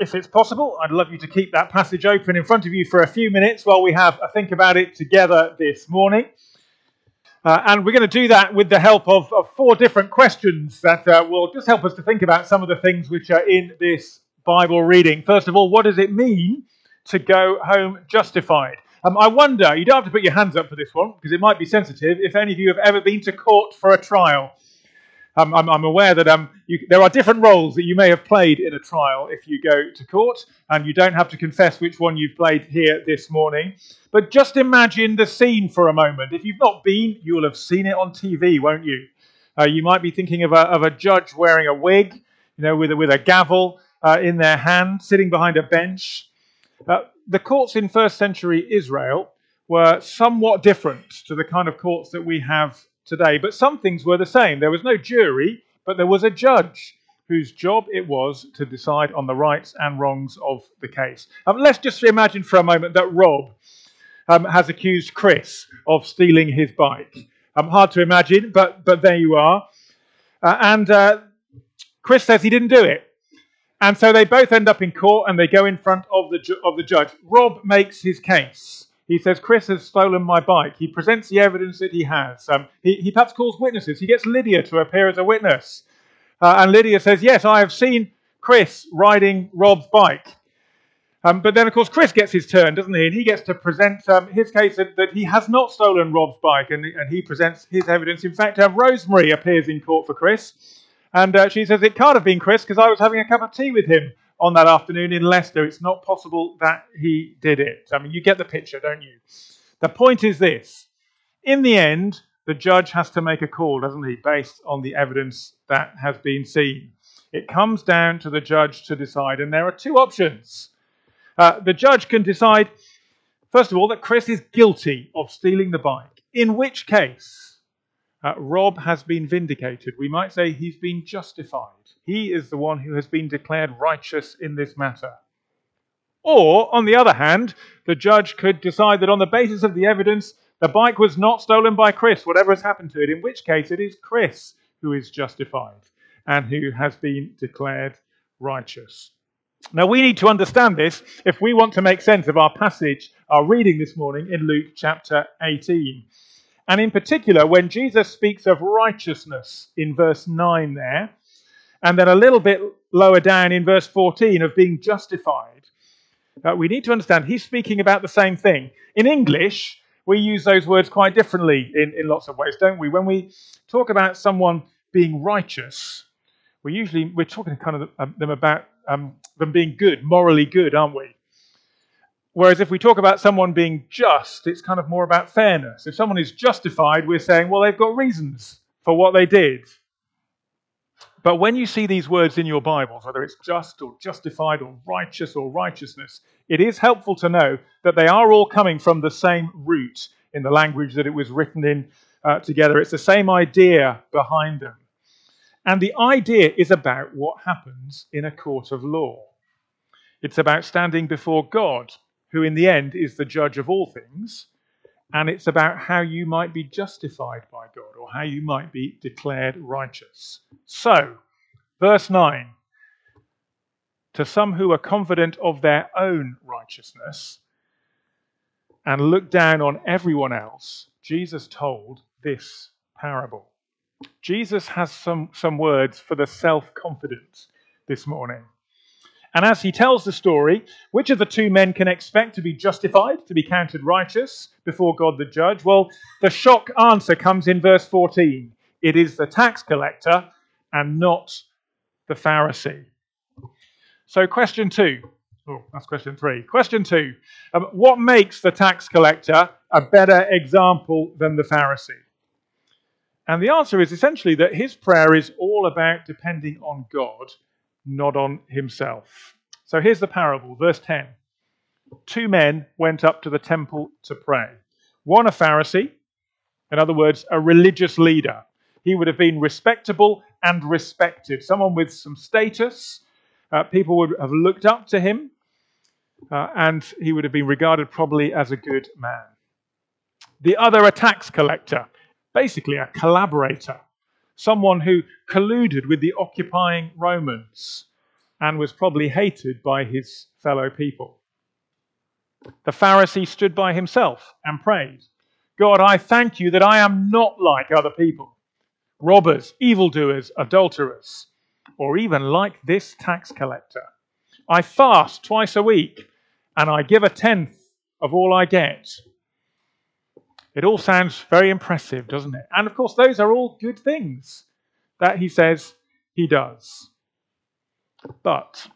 if it's possible, I'd love you to keep that passage open in front of you for a few minutes while we have a think about it together this morning. Uh, and we're going to do that with the help of, of four different questions that uh, will just help us to think about some of the things which are in this Bible reading. First of all, what does it mean to go home justified? Um, I wonder, you don't have to put your hands up for this one because it might be sensitive, if any of you have ever been to court for a trial. Um, I'm, I'm, aware that um, you, there are different roles that you may have played in a trial if you go to court, and you don't have to confess which one you've played here this morning. But just imagine the scene for a moment. If you've not been, you will have seen it on TV, won't you? Uh, you might be thinking of a, of a, judge wearing a wig, you know, with a, with a gavel uh, in their hand, sitting behind a bench. Uh, the courts in first century Israel were somewhat different to the kind of courts that we have today, but some things were the same. There was no jury, but there was a judge whose job it was to decide on the rights and wrongs of the case. Um, let's just imagine for a moment that Rob um, has accused Chris of stealing his bike. Um, hard to imagine, but, but there you are. Uh, and uh, Chris says he didn't do it. And so they both end up in court and they go in front of the, ju- of the judge. Rob makes his case. He says, Chris has stolen my bike. He presents the evidence that he has. Um, he, he, perhaps calls witnesses. He gets Lydia to appear as a witness. Uh, and Lydia says, Yes, I have seen Chris riding Rob's bike. Um, but then, of course, Chris gets his turn, doesn't he? And he gets to present um, his case that, that, he has not stolen Rob's bike, and, and he presents his evidence. In fact, uh, Rosemary appears in court for Chris, and uh, she says, It can't have been Chris because I was having a cup of tea with him on that afternoon in Leicester. It's not possible that he did it. I mean, you get the picture, don't you? The point is this in the end, the judge has to make a call, doesn't he, based on the evidence that has been seen. It comes down to the judge to decide, and there are two options. Uh, the judge can decide, first of all, that Chris is guilty of stealing the bike, in which case uh, Rob has been vindicated. We might say he's been justified. He is the one who has been declared righteous in this matter. Or, on the other hand, the judge could decide that on the basis of the evidence, the bike was not stolen by Chris, whatever has happened to it, in which case it is Chris who is justified and who has been declared righteous. Now, we need to understand this if we want to make sense of our passage, our reading this morning in Luke chapter 18. And in particular, when Jesus speaks of righteousness in verse 9 there, and then a little bit lower down in verse 14 of being justified, we need to understand he's speaking about the same thing. In English, we use those words quite differently in, in lots of ways, don't we? When we talk about someone being righteous, we usually we're talking kind of um, them about um, them being good, morally good, aren't we? Whereas if we talk about someone being just, it's kind of more about fairness. If someone is justified, we're saying, well, they've got reasons for what they did. But when you see these words in your Bibles, whether it's just or justified or righteous or righteousness, it is helpful to know that they are all coming from the same root in the language that it was written in uh, together. It's the same idea behind them. And the idea is about what happens in a court of law. It's about standing before God, who in the end is the judge of all things, and it's about how you might be justified by God or how you might be declared righteous. So, verse 9 To some who are confident of their own righteousness and look down on everyone else, Jesus told this parable. Jesus has some, some words for the self confident this morning. And as he tells the story, which of the two men can expect to be justified, to be counted righteous before God the judge? Well, the shock answer comes in verse 14 it is the tax collector and not the Pharisee. So, question two. Oh, that's question three. Question two. Um, what makes the tax collector a better example than the Pharisee? And the answer is essentially that his prayer is all about depending on God not on himself. So here's the parable, verse 10. Two men went up to the temple to pray. One a Pharisee, in other words, a religious leader. He would have been respectable and respected, someone with some status. Uh, people would have looked up to him, uh, and he would have been regarded probably as a good man. The other, a tax collector, basically a collaborator someone who colluded with the occupying Romans. and was probably hated by his fellow people. The Pharisee stood by himself and prayed, God, I thank you that I am not like other people, robbers, evildoers, adulterers, or even like this tax collector. I fast twice a week and I give a tenth of all I get. It all sounds very impressive, doesn't it? And of course, those are all good things that he says he does. But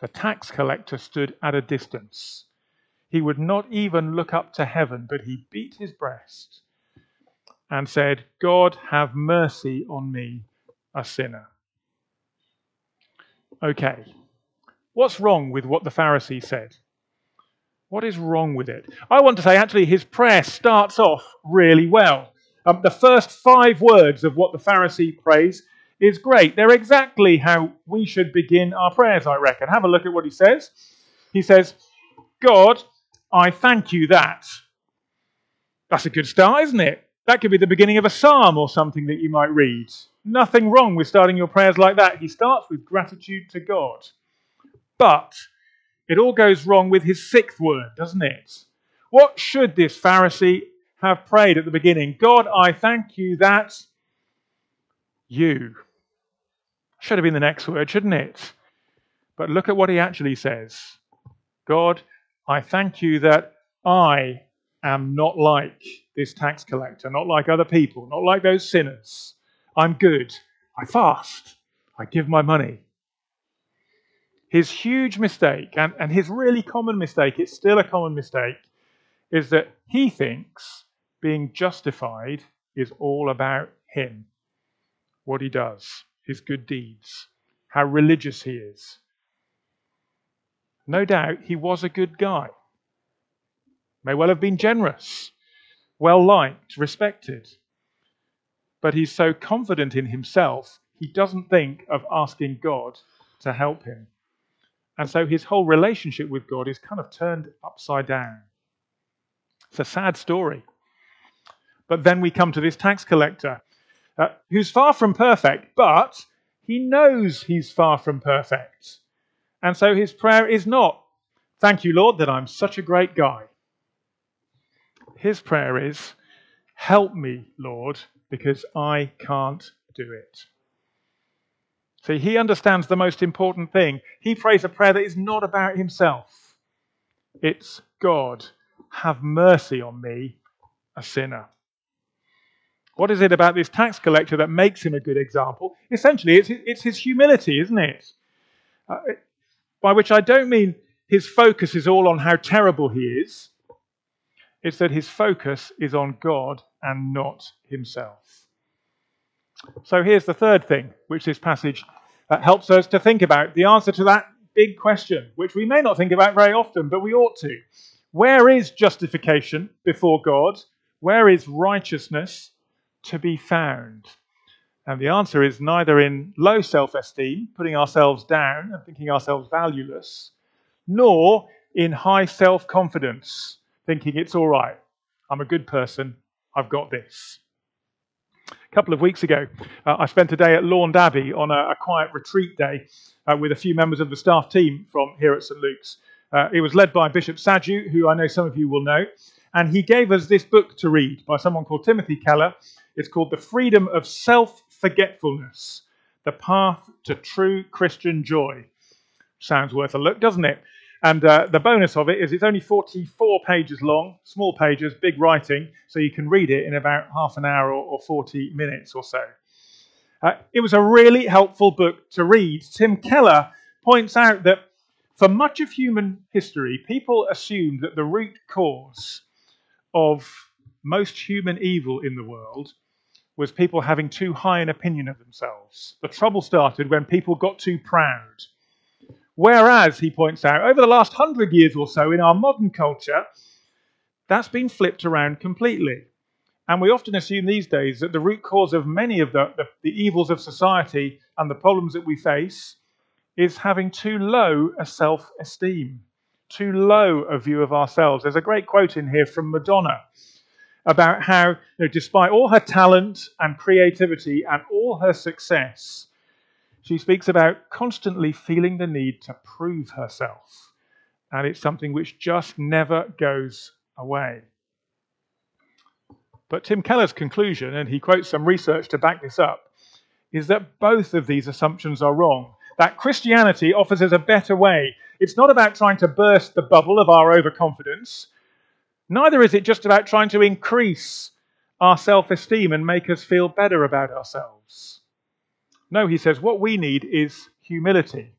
the tax collector stood at a distance. He would not even look up to heaven, but he beat his breast and said, God, have mercy on me, a sinner. Okay, what's wrong with what the Pharisee said? What is wrong with it? I want to say, actually, his prayer starts off really well. Um, the first five words of what the Pharisee prays is great. They're exactly how we should begin our prayers, I reckon. Have a look at what he says. He says, God, I thank you that. That's a good start, isn't it? That could be the beginning of a psalm or something that you might read. Nothing wrong with starting your prayers like that. He starts with gratitude to God. But it all goes wrong with his sixth word, doesn't it? What should this Pharisee have prayed at the beginning? God, I thank you that you. Should have been the next word, shouldn't it? But look at what he actually says God, I thank you that I am not like this tax collector, not like other people, not like those sinners. I'm good. I fast. I give my money. His huge mistake, and, and his really common mistake, it's still a common mistake, is that he thinks being justified is all about him, what he does, his good deeds, how religious he is. No doubt he was a good guy, may well have been generous, well liked, respected. But he's so confident in himself, he doesn't think of asking God to help him. And so his whole relationship with God is kind of turned upside down. It's a sad story. But then we come to this tax collector uh, who's far from perfect, but he knows he's far from perfect. And so his prayer is not, Thank you, Lord, that I'm such a great guy. His prayer is, Help me, Lord, because I can't do it. See, he understands the most important thing. He prays a prayer that is not about himself. It's God, have mercy on me, a sinner. What is it about this tax collector that makes him a good example? Essentially, it's, it's his humility, isn't it? Uh, by which I don't mean his focus is all on how terrible he is. It's that his focus is on God and not himself. So here's the third thing which this passage uh, helps us to think about the answer to that big question, which we may not think about very often, but we ought to. Where is justification before God? Where is righteousness to be found? And the answer is neither in low self esteem, putting ourselves down and thinking ourselves valueless, nor in high self confidence, thinking it's all right, I'm a good person, I've got this. A couple of weeks ago, uh, I spent a day at Launde Abbey on a, a quiet retreat day uh, with a few members of the staff team from here at St Luke's. Uh, it was led by Bishop Saju, who I know some of you will know, and he gave us this book to read by someone called Timothy Keller. It's called The Freedom of Self Forgetfulness The Path to True Christian Joy. Sounds worth a look, doesn't it? And uh, the bonus of it is it's only 44 pages long, small pages, big writing, so you can read it in about half an hour or, or 40 minutes or so. Uh, it was a really helpful book to read. Tim Keller points out that for much of human history, people assumed that the root cause of most human evil in the world was people having too high an opinion of themselves. The trouble started when people got too proud Whereas, he points out, over the last hundred years or so in our modern culture, that's been flipped around completely. And we often assume these days that the root cause of many of the, the, the, evils of society and the problems that we face is having too low a self esteem, too low a view of ourselves. There's a great quote in here from Madonna about how, you know, despite all her talent and creativity and all her success, she speaks about constantly feeling the need to prove herself. And it's something which just never goes away. But Tim Keller's conclusion, and he quotes some research to back this up, is that both of these assumptions are wrong. That Christianity offers us a better way. It's not about trying to burst the bubble of our overconfidence, neither is it just about trying to increase our self esteem and make us feel better about ourselves. No, he says, what we need is humility.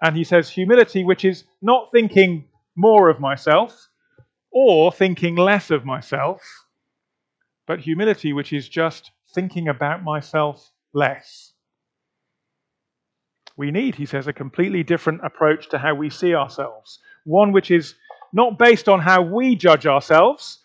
And he says, humility which is not thinking more of myself or thinking less of myself, but humility which is just thinking about myself less. We need, he says, a completely different approach to how we see ourselves. One which is not based on how we judge ourselves,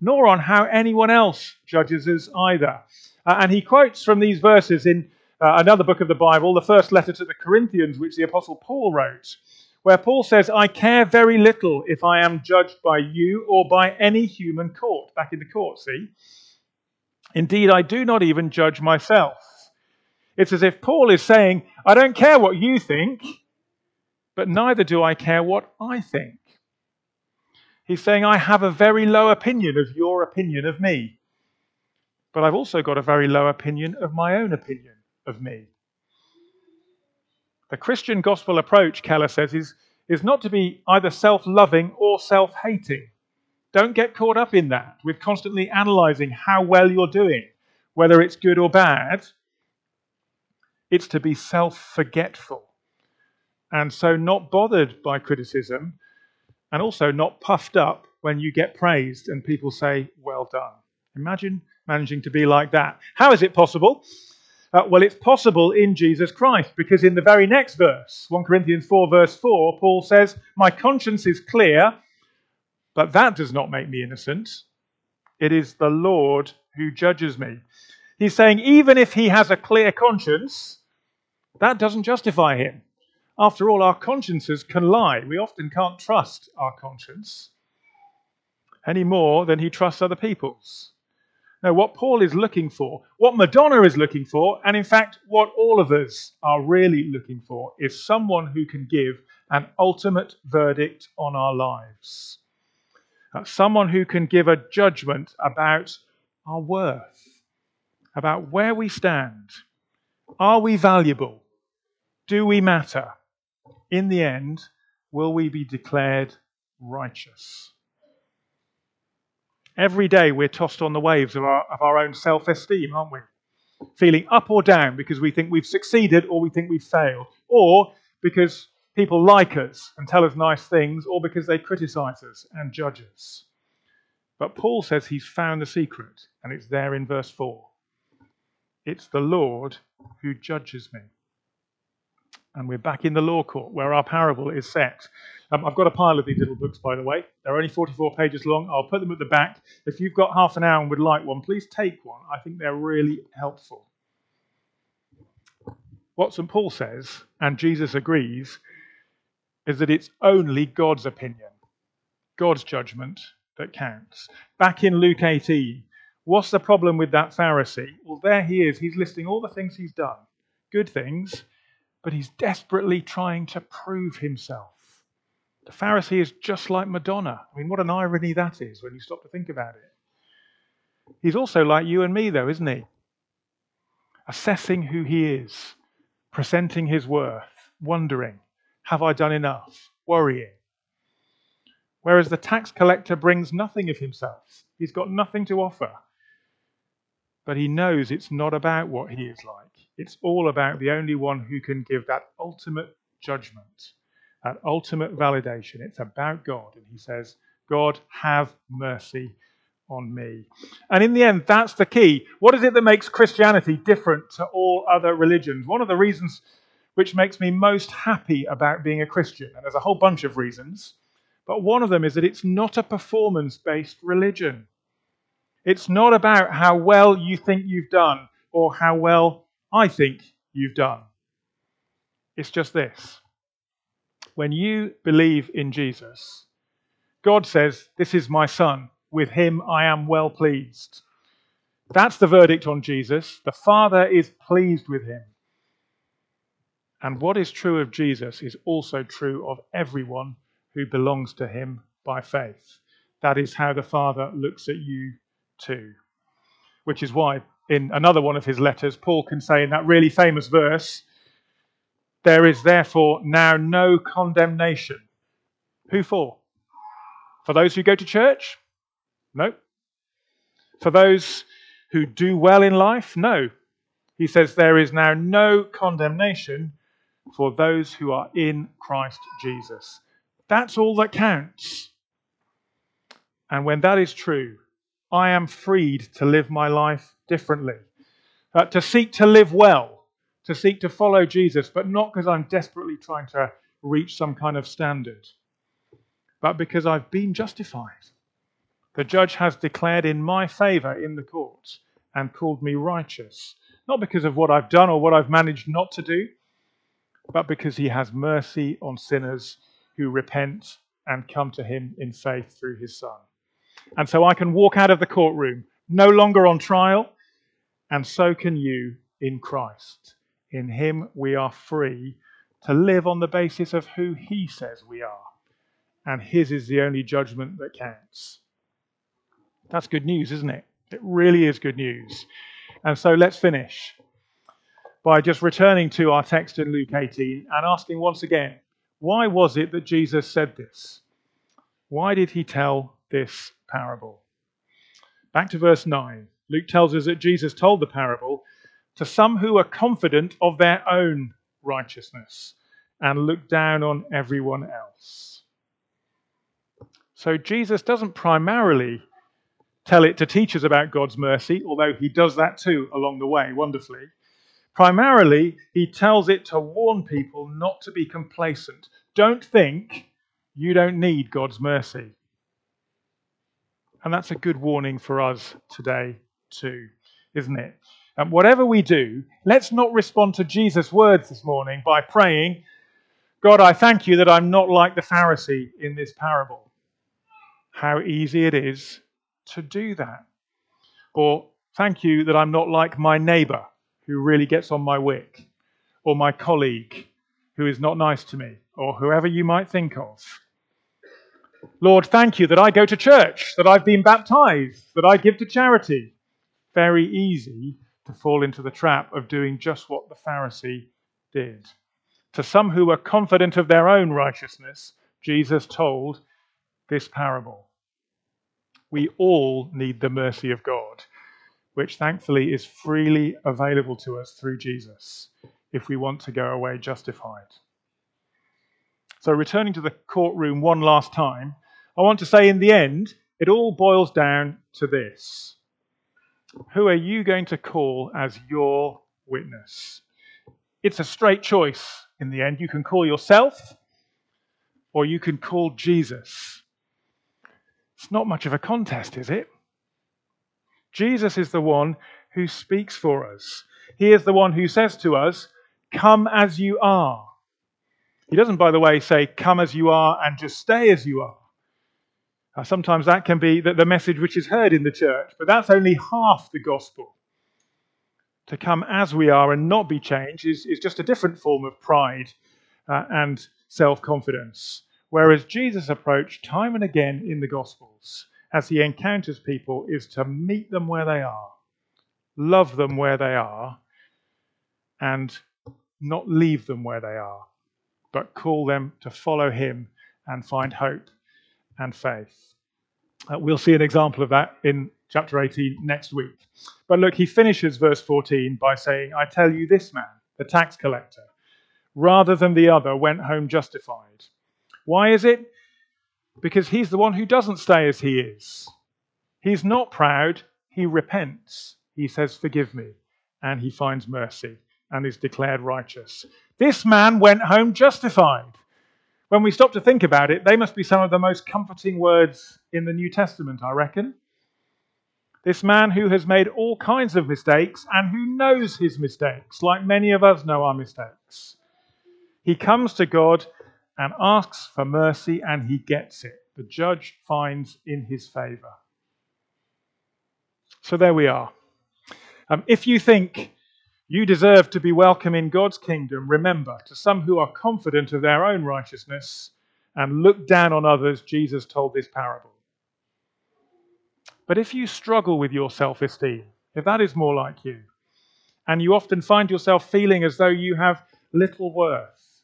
nor on how anyone else judges us either. Uh, and he quotes from these verses in uh, another book of the Bible, the first letter to the Corinthians, which the Apostle Paul wrote, where Paul says, I care very little if I am judged by you or by any human court. Back in the court, see? Indeed, I do not even judge myself. It's as if Paul is saying, I don't care what you think, but neither do I care what I think. He's saying, I have a very low opinion of your opinion of me, but I've also got a very low opinion of my own opinion of me. The Christian gospel approach, Keller says, is, is not to be either self loving or self hating. Don't get caught up in that with constantly analyzing how well you're doing, whether it's good or bad. It's to be self forgetful and so not bothered by criticism and also not puffed up when you get praised and people say, Well done. Imagine managing to be like that. How is it possible? Uh, well, it's possible in Jesus Christ because in the very next verse, 1 Corinthians 4, verse 4, Paul says, My conscience is clear but that does not make me innocent. It is the Lord who judges me. He's saying, even if he has a clear conscience, that doesn't justify him. After all, our consciences can lie. We often can't trust our conscience any more than he trusts other people's. No, what Paul is looking for, what Madonna is looking for, and in fact, what all of us are really looking for, is someone who can give an ultimate verdict on our lives uh, someone who can give a judgment about our worth, about where we stand. Are we valuable? Do we matter? In the end, will we be declared righteous? Every day we're tossed on the waves of our, of our own self esteem, aren't we? Feeling up or down because we think we've succeeded or we think we've failed, or because people like us and tell us nice things, or because they criticize us and judge us. But Paul says he's found the secret, and it's there in verse 4. It's the Lord who judges me. And we're back in the law court where our parable is set. Um, I've got a pile of these little books, by the way. They're only 44 pages long. I'll put them at the back. If you've got half an hour and would like one, please take one. I think they're really helpful. What St. Paul says, and Jesus agrees, is that it's only God's opinion, God's judgment that counts. Back in Luke 18, what's the problem with that Pharisee? Well, there he is. He's listing all the things he's done, good things, but he's desperately trying to prove himself. The Pharisee is just like Madonna. I mean, what an irony that is when you stop to think about it. He's also like you and me, though, isn't he? Assessing who he is, presenting his worth, wondering, have I done enough? Worrying. Whereas the tax collector brings nothing of himself, he's got nothing to offer. But he knows it's not about what he is like. It's all about the only one who can give that ultimate judgment, that ultimate validation. It's about God. And he says, God, have mercy on me. And in the end, that's the key. What is it that makes Christianity different to all other religions? One of the reasons which makes me most happy about being a Christian. And there's a whole bunch of reasons. But one of them is that it's not a performance based religion. It's not about how well you think you've done or how well I think you've done. It's just this. When you believe in Jesus, God says, This is my son. With him I am well pleased. That's the verdict on Jesus. The Father is pleased with him. And what is true of Jesus is also true of everyone who belongs to him by faith. That is how the Father looks at you too. Which is why, in another one of his letters, Paul can say in that really famous verse, There is therefore now no condemnation. Who for? For those who go to church? No. For those who do well in life? No. He says, There is now no condemnation for those who are in Christ Jesus. That's all that counts. And when that is true, I am freed to live my life differently, uh, to seek to live well, to seek to follow Jesus, but not because I'm desperately trying to reach some kind of standard, but because I've been justified. The judge has declared in my favor in the courts and called me righteous, not because of what I've done or what I've managed not to do, but because he has mercy on sinners who repent and come to him in faith through his Son. And so I can walk out of the courtroom no longer on trial, and so can you in Christ. In him we are free to live on the basis of who he says we are, and his is the only judgment that counts. That's good news, isn't it? It really is good news. And so let's finish by just returning to our text in Luke 18 and asking once again, why was it that Jesus said this? Why did he tell this parable? Back to verse 9. Luke tells us that Jesus told the parable to some who are confident of their own righteousness and look down on everyone else. So Jesus doesn't primarily tell it to teach us about God's mercy, although he does that too along the way wonderfully. Primarily, he tells it to warn people not to be complacent. Don't think you don't need God's mercy. And that's a good warning for us today, too, isn't it? And whatever we do, let's not respond to Jesus' words this morning by praying, God, I thank you that I'm not like the Pharisee in this parable. How easy it is to do that. Or thank you that I'm not like my neighbor who really gets on my wick, or my colleague who is not nice to me, or whoever you might think of. Lord, thank you that I go to church, that I've been baptized, that I give to charity. Very easy to fall into the trap of doing just what the Pharisee did. To some who were confident of their own righteousness, Jesus told this parable. We all need the mercy of God which thankfully is freely available to us through Jesus if we want to go away justified. So, returning to the courtroom one last time, I want to say in the end, it all boils down to this Who are you going to call as your witness? It's a straight choice in the end. You can call yourself or you can call Jesus. It's not much of a contest, is it? Jesus is the one who speaks for us. He is the one who says to us, Come as you are. He doesn't, by the way, say, Come as you are and just stay as you are. Uh, sometimes that can be the, the message which is heard in the church, but that's only half the gospel. To come as we are and not be changed is, is just a different form of pride uh, and self confidence. Whereas Jesus' approach, time and again in the Gospels, as he encounters people is to meet them where they are, love them where they are, and not leave them where they are, but call them to follow him and find hope and faith. Uh, we'll see an example of that in chapter 18 next week. But look, he finishes verse 14 by saying, I tell you, this man, the tax collector, rather than the other, went home justified. Why is it? because he's the one who doesn't stay as he is. He's not proud, he repents. He says, Forgive me, and he finds mercy and is declared righteous. This man went home justified. When we stop to think about it, they must be some of the most comforting words in the New Testament, I reckon. This man who has made all kinds of mistakes and who knows his mistakes, like many of us know our mistakes. He comes to God and asks for mercy, and he gets it. The judge finds in his favor. So there we are. Um, if you think You deserve to be welcome in God's kingdom. Remember, to some who are confident of their own righteousness and look down on others, Jesus told this parable. But if you struggle with your self esteem, if that is more like you, and you often find yourself feeling as though you have little worth,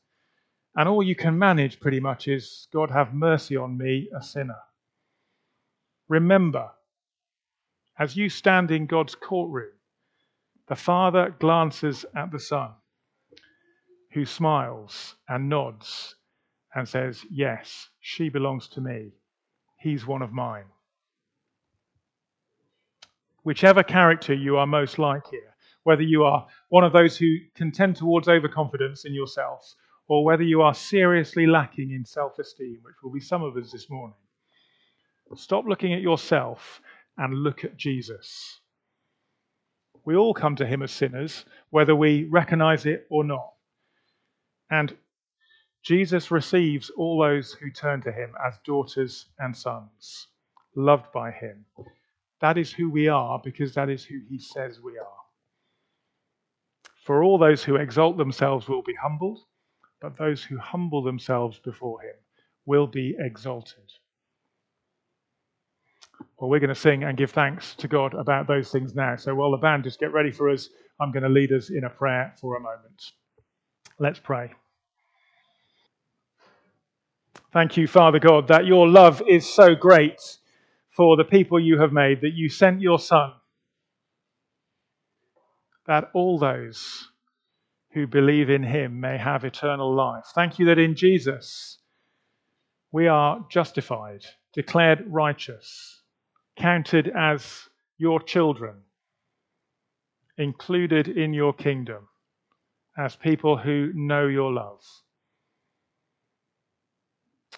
and all you can manage pretty much is, God, have mercy on me, a sinner. Remember, as you stand in God's courtroom, the Father glances at the Son, who smiles and nods and says, Yes, she belongs to me. He's one of mine. Whichever character you are most like here, whether you are one of those who can tend towards overconfidence in yourself, or whether you are seriously lacking in self esteem, which will be some of us this morning, stop looking at yourself and look at Jesus. We all come to him as sinners, whether we recognize it or not. And Jesus receives all those who turn to him as daughters and sons, loved by him. That is who we are because that is who he says we are. For all those who exalt themselves will be humbled, but those who humble themselves before him will be exalted. Well, we're going to sing and give thanks to God about those things now. So while the band just get ready for us, I'm going to lead us in a prayer for a moment. Let's pray. Thank you, Father God, that your love is so great for the people you have made that you sent your Son, that all those who believe in him may have eternal life. Thank you that in Jesus we are justified, declared righteous counted as your children, included in your kingdom, as people who know your love.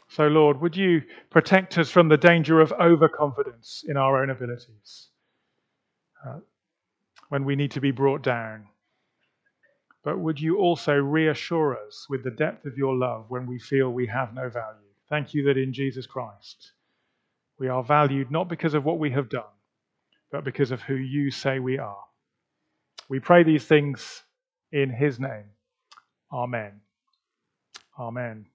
So, Lord, would you protect us from the danger of overconfidence in our own abilities uh, when we need to be brought down? But would you also reassure us with the depth of your love when we feel we have no value? Thank you that in Jesus Christ we are valued not because of what we have done, but because of who you say we are. We pray these things in his name. Amen. Amen.